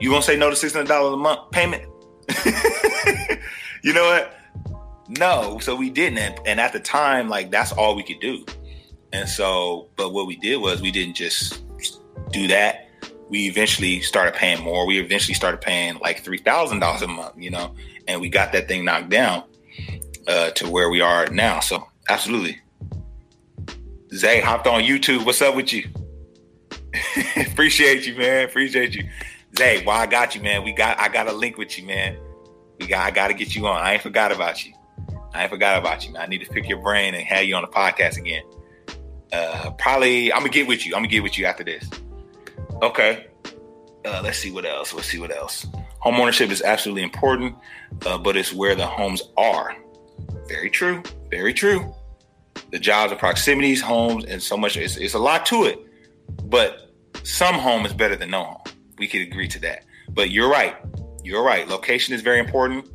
B: You gonna say no to $600 a month payment? you know what? No. So we didn't. And at the time, like that's all we could do. And so, but what we did was we didn't just do that. We eventually started paying more. We eventually started paying like three thousand dollars a month, you know, and we got that thing knocked down uh, to where we are now. So, absolutely. Zay hopped on YouTube. What's up with you? Appreciate you, man. Appreciate you, Zay. Well, I got you, man. We got. I got a link with you, man. We got I got to get you on. I ain't forgot about you. I ain't forgot about you. Man. I need to pick your brain and have you on the podcast again. Uh, probably I'm gonna get with you. I'm gonna get with you after this. Okay. Uh, let's see what else. Let's see what else. Home ownership is absolutely important, uh, but it's where the homes are. Very true. Very true. The jobs, the proximities, homes, and so much. It's, it's a lot to it, but some home is better than no home. We could agree to that. But you're right. You're right. Location is very important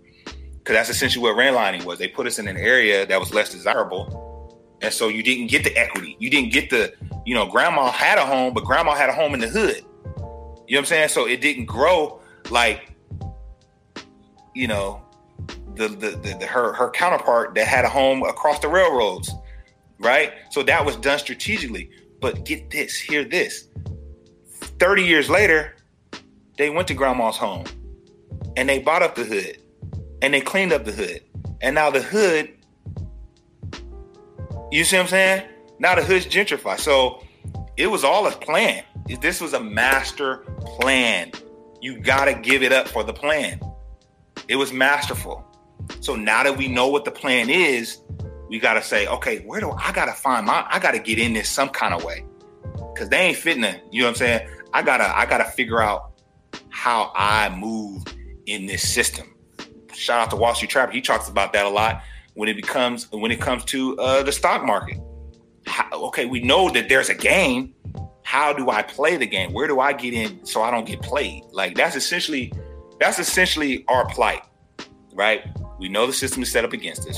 B: because that's essentially what redlining was. They put us in an area that was less desirable, and so you didn't get the equity. You didn't get the, you know, grandma had a home, but grandma had a home in the hood. You know what I'm saying? So it didn't grow like, you know, the the, the, the her her counterpart that had a home across the railroads, right? So that was done strategically. But get this, hear this. 30 years later, they went to grandma's home and they bought up the hood and they cleaned up the hood. And now the hood, you see what I'm saying? Now the hood's gentrified. So it was all a plan. This was a master plan. You got to give it up for the plan. It was masterful. So now that we know what the plan is, we got to say, okay, where do I got to find my, I got to get in this some kind of way. Cause they ain't fitting it. You know what I'm saying? I gotta, I gotta figure out how I move in this system. Shout out to Wall Street Trapper. He talks about that a lot when it becomes, when it comes to uh, the stock market. How, okay, we know that there's a game. How do I play the game? Where do I get in so I don't get played? Like that's essentially, that's essentially our plight, right? We know the system is set up against us,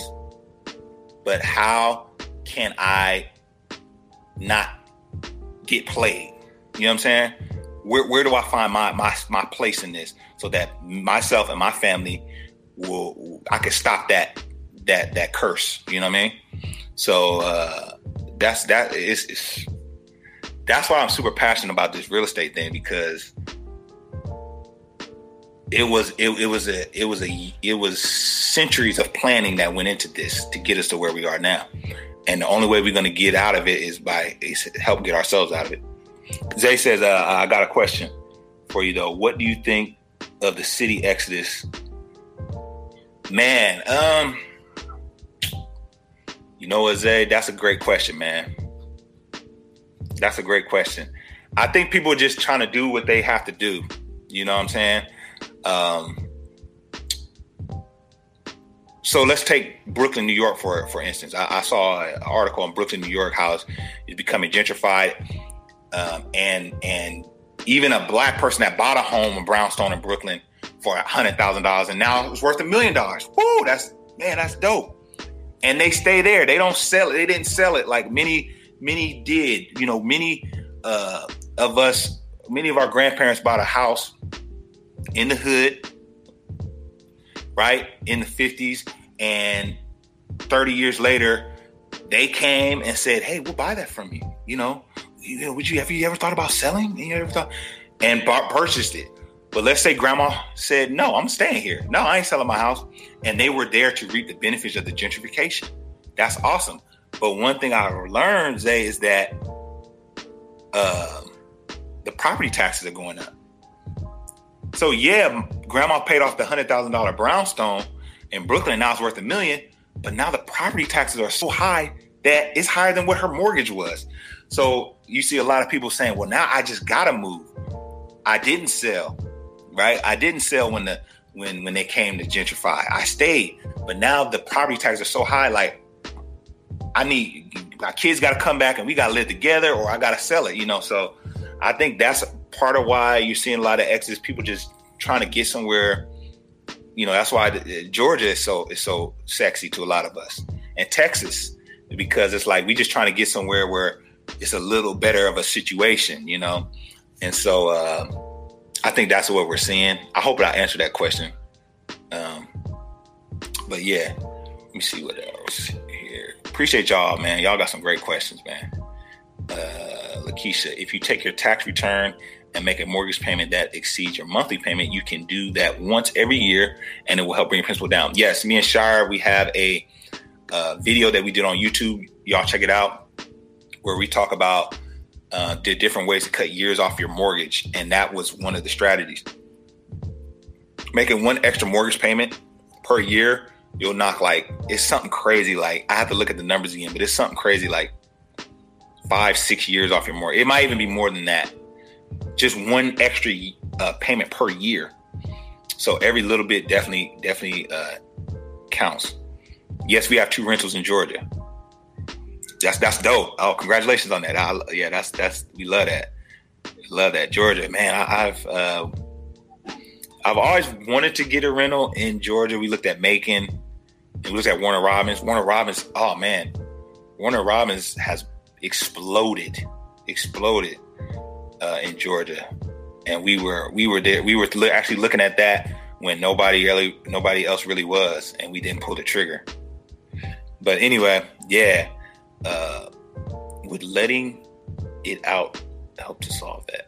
B: but how can I not get played? You know what I'm saying? Where where do I find my my my place in this so that myself and my family will I can stop that that that curse. You know what I mean? So uh, that's that is that's why I'm super passionate about this real estate thing because it was it, it was a it was a it was centuries of planning that went into this to get us to where we are now. And the only way we're going to get out of it is by is help get ourselves out of it. Zay says uh, i got a question for you though. What do you think of the city exodus? Man um you know what zay? That's a great question man. That's a great question. I think people are just trying to do what they have to do. You know what i'm saying um, so let's take Brooklyn, New York for for instance. I, I saw an article on Brooklyn, New York, how it's, becoming gentrified, um, and and even a black person that bought a home in Brownstone in Brooklyn for a hundred thousand dollars, and now it's worth a million dollars. Woo, that's man, that's dope. And they stay there. They don't sell it. They didn't sell it like many many did. You know, many uh, of us, many of our grandparents bought a house in the hood, right? In the 50s. And 30 years later, they came and said, Hey, we'll buy that from you. You know, you know, would you have you ever thought about selling? You ever thought and bought, purchased it. But let's say grandma said, No, I'm staying here. No, I ain't selling my house. And they were there to reap the benefits of the gentrification. That's awesome. But one thing I learned, Zay, is that uh, the property taxes are going up. So yeah, grandma paid off the hundred thousand dollar brownstone in Brooklyn, now it's worth a million. But now the property taxes are so high that it's higher than what her mortgage was. So you see a lot of people saying, "Well, now I just gotta move. I didn't sell, right? I didn't sell when the when when they came to gentrify. I stayed, but now the property taxes are so high. Like I need my kids got to come back and we got to live together, or I got to sell it. You know, so I think that's part of why you're seeing a lot of exits. People just trying to get somewhere. You know, that's why Georgia is so is so sexy to a lot of us, and Texas because it's like we just trying to get somewhere where it's a little better of a situation. You know, and so uh, I think that's what we're seeing. I hope I answered that question. Um, but yeah, let me see what else here. Appreciate y'all, man. Y'all got some great questions, man. Uh, Lakeisha, if you take your tax return and make a mortgage payment that exceeds your monthly payment, you can do that once every year and it will help bring your principal down. Yes, me and Shira, we have a uh, video that we did on YouTube. Y'all check it out where we talk about uh, the different ways to cut years off your mortgage. And that was one of the strategies. Making one extra mortgage payment per year, you'll knock like it's something crazy. Like I have to look at the numbers again, but it's something crazy like five, six years off your mortgage. It might even be more than that. Just one extra uh, payment per year. So every little bit definitely, definitely uh, counts. Yes, we have two rentals in Georgia. That's that's dope. Oh, congratulations on that. I, yeah, that's that's we love that. Love that Georgia, man. I, have uh, I've always wanted to get a rental in Georgia. We looked at Macon. We looked at Warner Robins. Warner Robins. Oh man, Warner Robins has exploded, exploded uh, in Georgia, and we were we were there. We were actually looking at that when nobody really nobody else really was, and we didn't pull the trigger. But anyway, yeah, uh, with letting it out help to solve that.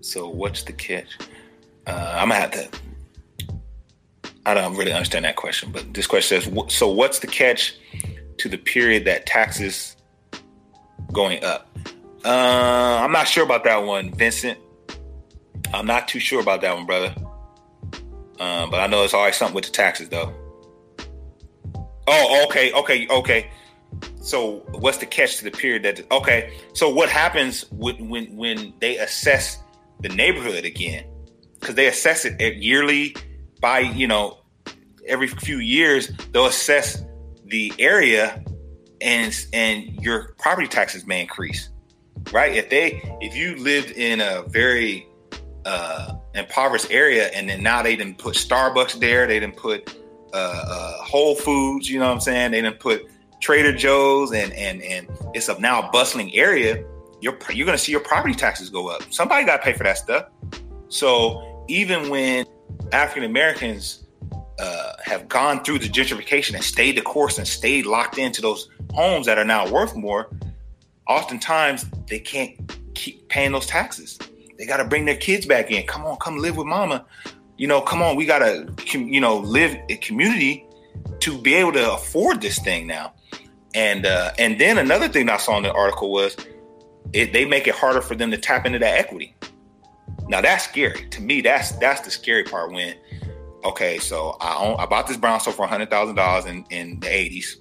B: So what's the catch? Uh, I'm gonna have to. I don't really understand that question, but this question says, "So what's the catch to the period that taxes going up?" Uh, I'm not sure about that one, Vincent. I'm not too sure about that one, brother. Um, but I know it's always something with the taxes, though. Oh, okay, okay, okay. So, what's the catch to the period that? Okay, so what happens when when when they assess the neighborhood again? Because they assess it yearly by you know every few years they'll assess the area and and your property taxes may increase right if they if you lived in a very uh, impoverished area, and then now they didn't put Starbucks there. They didn't put uh, uh, Whole Foods. You know what I'm saying? They didn't put Trader Joe's, and and and it's a now bustling area. You're you're to see your property taxes go up. Somebody got to pay for that stuff. So even when African Americans uh, have gone through the gentrification and stayed the course and stayed locked into those homes that are now worth more, oftentimes they can't keep paying those taxes. They got to bring their kids back in. Come on, come live with mama. You know, come on, we got to, you know, live a community to be able to afford this thing now. And uh, and then another thing I saw in the article was it, they make it harder for them to tap into that equity. Now that's scary to me. That's that's the scary part. When okay, so I own, I bought this brownstone for hundred thousand dollars in in the eighties.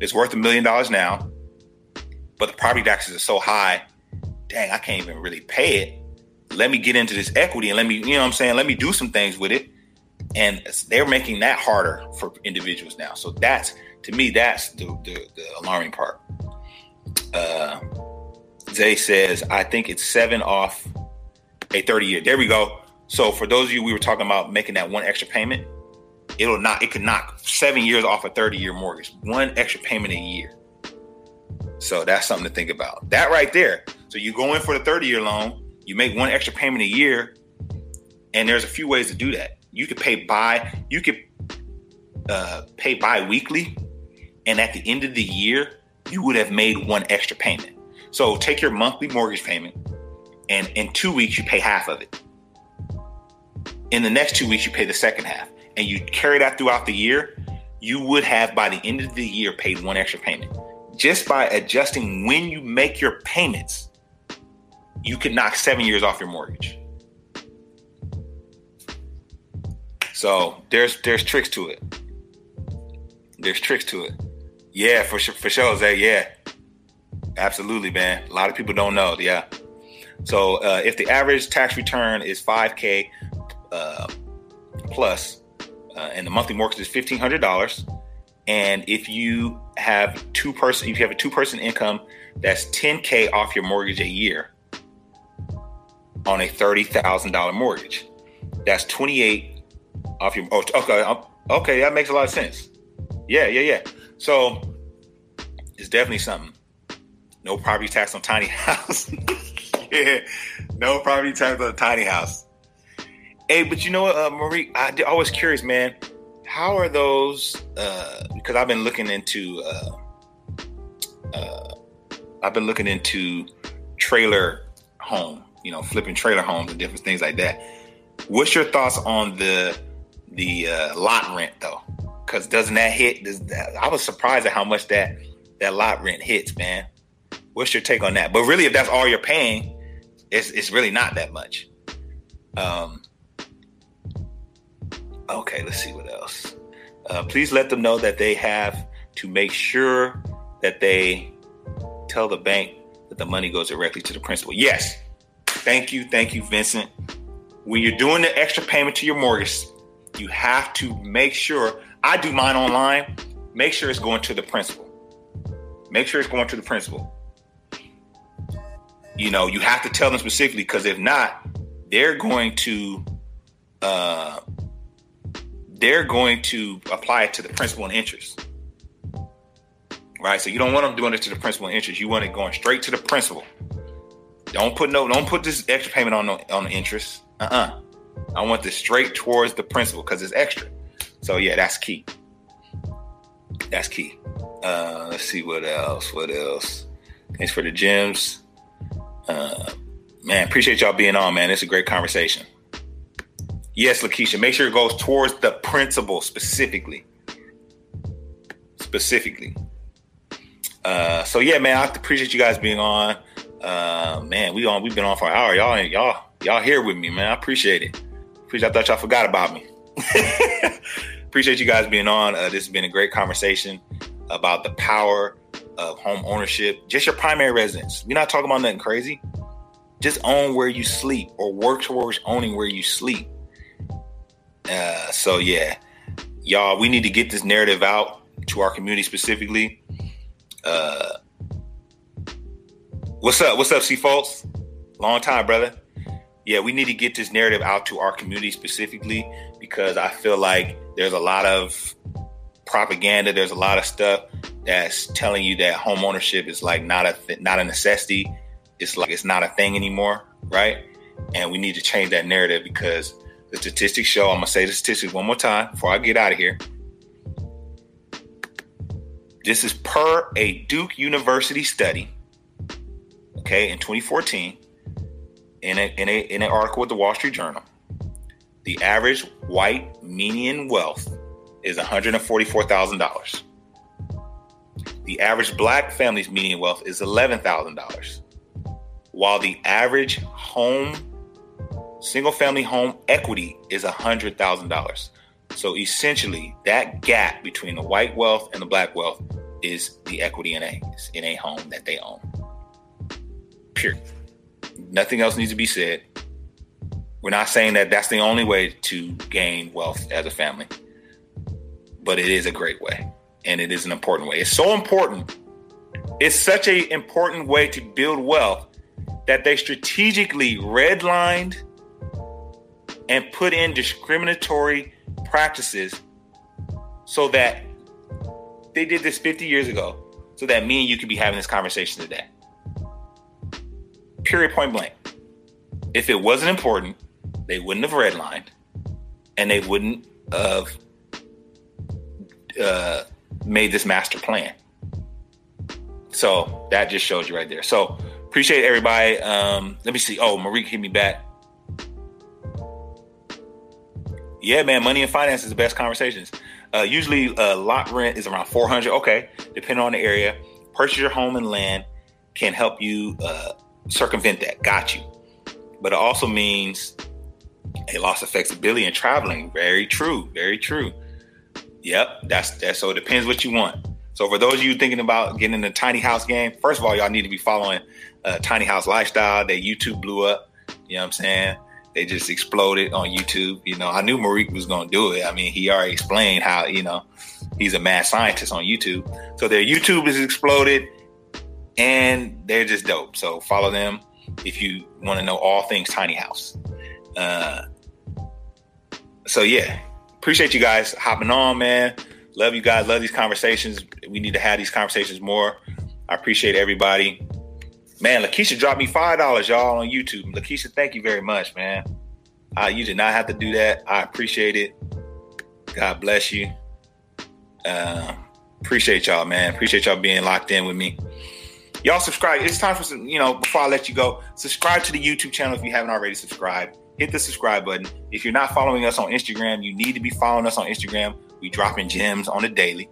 B: It's worth a million dollars now, but the property taxes are so high. Dang, I can't even really pay it let me get into this equity and let me, you know what I'm saying? Let me do some things with it. And they're making that harder for individuals now. So that's, to me, that's the, the, the alarming part. Uh, Zay says, I think it's seven off a 30 year. There we go. So for those of you we were talking about making that one extra payment, it'll not, it could knock seven years off a 30 year mortgage, one extra payment a year. So that's something to think about. That right there. So you go in for the 30 year loan, you make one extra payment a year, and there's a few ways to do that. You could pay by you could uh, pay bi-weekly, and at the end of the year, you would have made one extra payment. So take your monthly mortgage payment, and in two weeks you pay half of it. In the next two weeks, you pay the second half, and you carry that throughout the year. You would have by the end of the year paid one extra payment just by adjusting when you make your payments you could knock seven years off your mortgage. So there's there's tricks to it. There's tricks to it. Yeah, for sure, for sure, Zay. Yeah, absolutely, man. A lot of people don't know. Yeah. So uh, if the average tax return is five k uh, plus, uh, and the monthly mortgage is fifteen hundred dollars, and if you have two person, if you have a two person income, that's ten k off your mortgage a year on a thirty thousand dollar mortgage. That's twenty eight off your. Oh, okay, okay, that makes a lot of sense. Yeah, yeah, yeah. So it's definitely something. No property tax on tiny house. yeah, no property tax on tiny house. Hey, but you know what, uh, Marie? I, I was curious, man. How are those? Uh, because I've been looking into. Uh, uh, I've been looking into trailer home you know, flipping trailer homes and different things like that. What's your thoughts on the the uh, lot rent though? Because doesn't that hit? Does that, I was surprised at how much that that lot rent hits, man. What's your take on that? But really, if that's all you're paying, it's it's really not that much. Um, Okay, let's see what else. Uh, please let them know that they have to make sure that they tell the bank that the money goes directly to the principal. Yes. Thank you. Thank you, Vincent. When you're doing the extra payment to your mortgage, you have to make sure. I do mine online. Make sure it's going to the principal. Make sure it's going to the principal. You know, you have to tell them specifically because if not, they're going to uh, they're going to apply it to the principal and interest. Right? So you don't want them doing it to the principal and interest. You want it going straight to the principal. Don't put no don't put this extra payment on the, on the interest. Uh-uh. I want this straight towards the principal because it's extra. So yeah, that's key. That's key. Uh, let's see what else. What else? Thanks for the gems. Uh, man, appreciate y'all being on, man. It's a great conversation. Yes, Lakeisha, make sure it goes towards the principal specifically. Specifically. Uh, so yeah, man, I appreciate you guys being on. Uh, man, we on we've been on for an hour. Y'all y'all y'all here with me, man. I appreciate it. Appreciate I thought y'all forgot about me. appreciate you guys being on. Uh, this has been a great conversation about the power of home ownership. Just your primary residence. We're not talking about nothing crazy. Just own where you sleep or work towards owning where you sleep. Uh, so yeah, y'all, we need to get this narrative out to our community specifically. Uh, what's up? What's up, C folks? Long time, brother. Yeah, we need to get this narrative out to our community specifically because I feel like there's a lot of propaganda. There's a lot of stuff that's telling you that home ownership is like not a th- not a necessity. It's like it's not a thing anymore, right? And we need to change that narrative because the statistics show. I'm gonna say the statistics one more time before I get out of here. This is per a Duke University study, okay, in 2014, in a, in a in an article with the Wall Street Journal. The average white median wealth is $144,000. The average black family's median wealth is $11,000. While the average home single family home equity is $100,000. So essentially, that gap between the white wealth and the black wealth is the equity in a in a home that they own. Period. Nothing else needs to be said. We're not saying that that's the only way to gain wealth as a family, but it is a great way and it is an important way. It's so important. It's such a important way to build wealth that they strategically redlined and put in discriminatory practices so that they did this 50 years ago so that me and you could be having this conversation today. Period point blank. If it wasn't important, they wouldn't have redlined and they wouldn't have uh, made this master plan. So that just shows you right there. So appreciate everybody. Um, let me see. Oh, Marie hit me back. Yeah, man, money and finance is the best conversations. Uh, usually, uh, lot rent is around 400. Okay, depending on the area. Purchase your home and land can help you uh, circumvent that. Got you. But it also means a loss of flexibility in traveling. Very true. Very true. Yep, that's that. So it depends what you want. So for those of you thinking about getting in the tiny house game, first of all, y'all need to be following uh, Tiny House Lifestyle. Their YouTube blew up. You know what I'm saying? They just exploded on YouTube. You know, I knew Marik was going to do it. I mean, he already explained how, you know, he's a mad scientist on YouTube. So their YouTube has exploded and they're just dope. So follow them if you want to know all things tiny house. Uh, so yeah, appreciate you guys hopping on, man. Love you guys. Love these conversations. We need to have these conversations more. I appreciate everybody. Man, Lakeisha dropped me five dollars, y'all, on YouTube. Lakeisha, thank you very much, man. Uh, you did not have to do that. I appreciate it. God bless you. Uh, appreciate y'all, man. Appreciate y'all being locked in with me. Y'all subscribe. It's time for some, you know, before I let you go, subscribe to the YouTube channel if you haven't already subscribed. Hit the subscribe button. If you're not following us on Instagram, you need to be following us on Instagram. We dropping gems on the daily.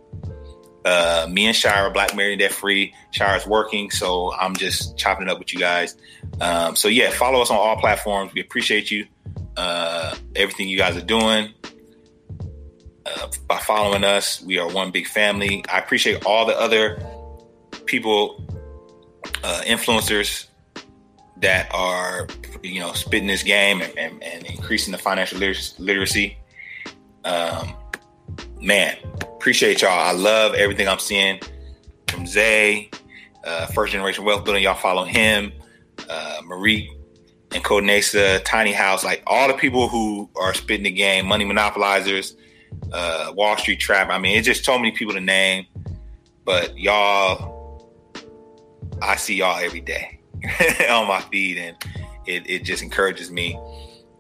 B: Uh, me and Shira, Black Married Debt Free. Shira's working, so I'm just chopping it up with you guys. Um, so yeah, follow us on all platforms. We appreciate you, uh, everything you guys are doing. uh, by following us. We are one big family. I appreciate all the other people, uh, influencers that are, you know, spitting this game and, and, and increasing the financial literacy. Um, man, appreciate y'all. I love everything I'm seeing from Zay, uh, First Generation Wealth Building. Y'all follow him, uh, Marie and Codenasa, Tiny House, like all the people who are spitting the game, Money Monopolizers, uh, Wall Street Trap. I mean, it's just so many people to name, but y'all, I see y'all every day on my feed, and it, it just encourages me.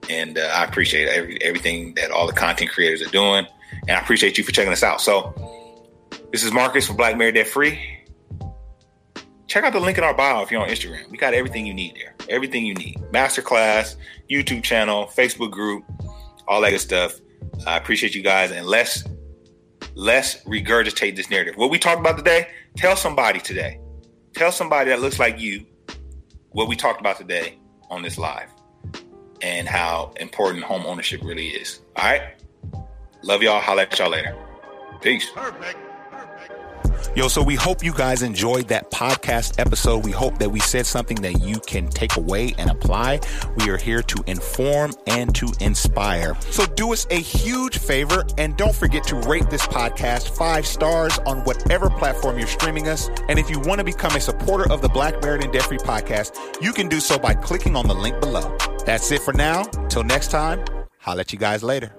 B: And uh, I appreciate every, everything that all the content creators are doing, and I appreciate you for checking us out. So, this is Marcus from Black Married Debt Free. Check out the link in our bio if you're on Instagram. We got everything you need there. Everything you need. Masterclass, YouTube channel, Facebook group, all that good stuff. I appreciate you guys, and let's let's regurgitate this narrative. What we talked about today, tell somebody today. Tell somebody that looks like you what we talked about today on this live and how important home ownership really is. All right. Love y'all. Holla at y'all later. Peace. Perfect.
C: Yo, so we hope you guys enjoyed that podcast episode. We hope that we said something that you can take away and apply. We are here to inform and to inspire. So do us a huge favor and don't forget to rate this podcast five stars on whatever platform you're streaming us. And if you want to become a supporter of the Black Married and Debt Free podcast, you can do so by clicking on the link below. That's it for now. Till next time, I'll let you guys later.